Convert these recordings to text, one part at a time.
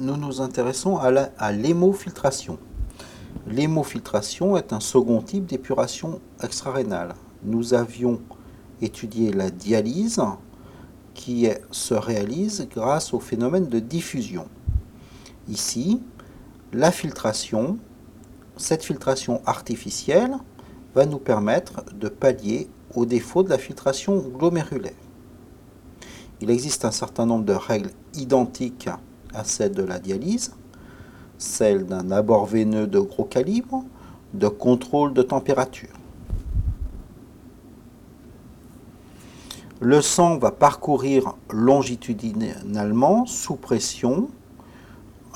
nous nous intéressons à l'hémofiltration. L'hémofiltration est un second type d'épuration extrarénale. Nous avions étudié la dialyse qui se réalise grâce au phénomène de diffusion. Ici, la filtration, cette filtration artificielle, va nous permettre de pallier au défaut de la filtration glomérulaire. Il existe un certain nombre de règles identiques à celles de la dialyse, celle d'un abord veineux de gros calibre, de contrôle de température. Le sang va parcourir longitudinalement sous pression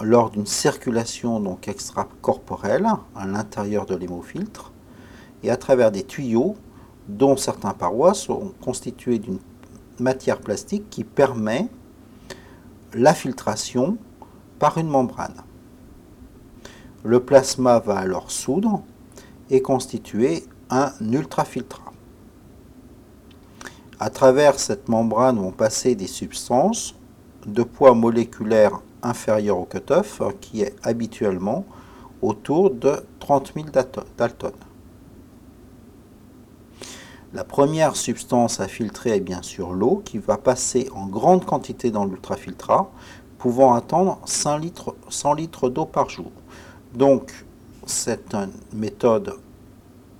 lors d'une circulation donc extracorporelle à l'intérieur de l'hémofiltre et à travers des tuyaux dont certains parois sont constitués d'une matière plastique qui permet la filtration par une membrane. Le plasma va alors soudre et constituer un ultrafiltrat. À travers cette membrane vont passer des substances de poids moléculaire inférieur au cutoff, qui est habituellement autour de 30 000 daltons. La première substance à filtrer est bien sûr l'eau qui va passer en grande quantité dans l'ultrafiltrat, pouvant attendre 100 litres, 100 litres d'eau par jour. Donc, c'est une méthode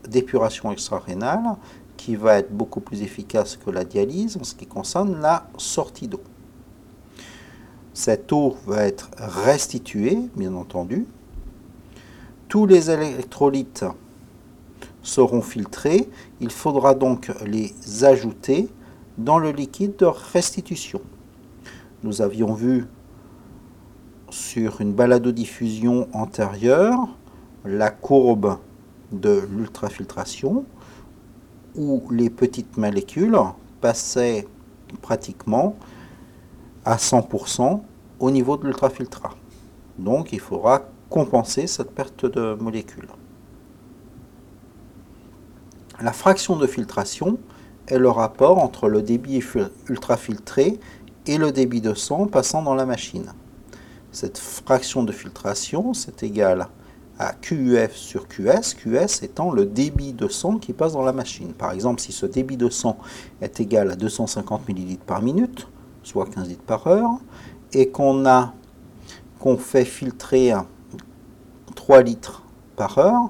d'épuration extra-rénale qui va être beaucoup plus efficace que la dialyse en ce qui concerne la sortie d'eau. Cette eau va être restituée, bien entendu. Tous les électrolytes seront filtrés. Il faudra donc les ajouter dans le liquide de restitution. Nous avions vu sur une baladodiffusion antérieure la courbe de l'ultrafiltration où les petites molécules passaient pratiquement à 100% au niveau de l'ultrafiltrat. Donc il faudra compenser cette perte de molécules. La fraction de filtration est le rapport entre le débit ultrafiltré et le débit de sang passant dans la machine. Cette fraction de filtration, c'est égal à QUF sur QS, QS étant le débit de sang qui passe dans la machine. Par exemple, si ce débit de sang est égal à 250 ml par minute, soit 15 litres par heure, et qu'on qu'on fait filtrer 3 litres par heure,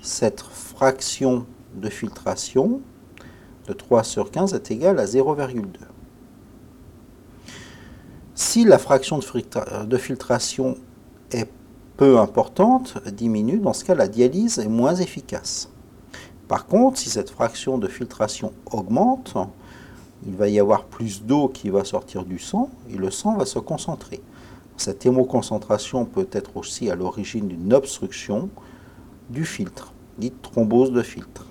cette fraction de filtration de 3 sur 15 est égale à 0,2. Si la fraction de filtration est peu importante, diminue, dans ce cas la dialyse est moins efficace. Par contre, si cette fraction de filtration augmente, il va y avoir plus d'eau qui va sortir du sang et le sang va se concentrer. Cette hémoconcentration peut être aussi à l'origine d'une obstruction du filtre, dite thrombose de filtre.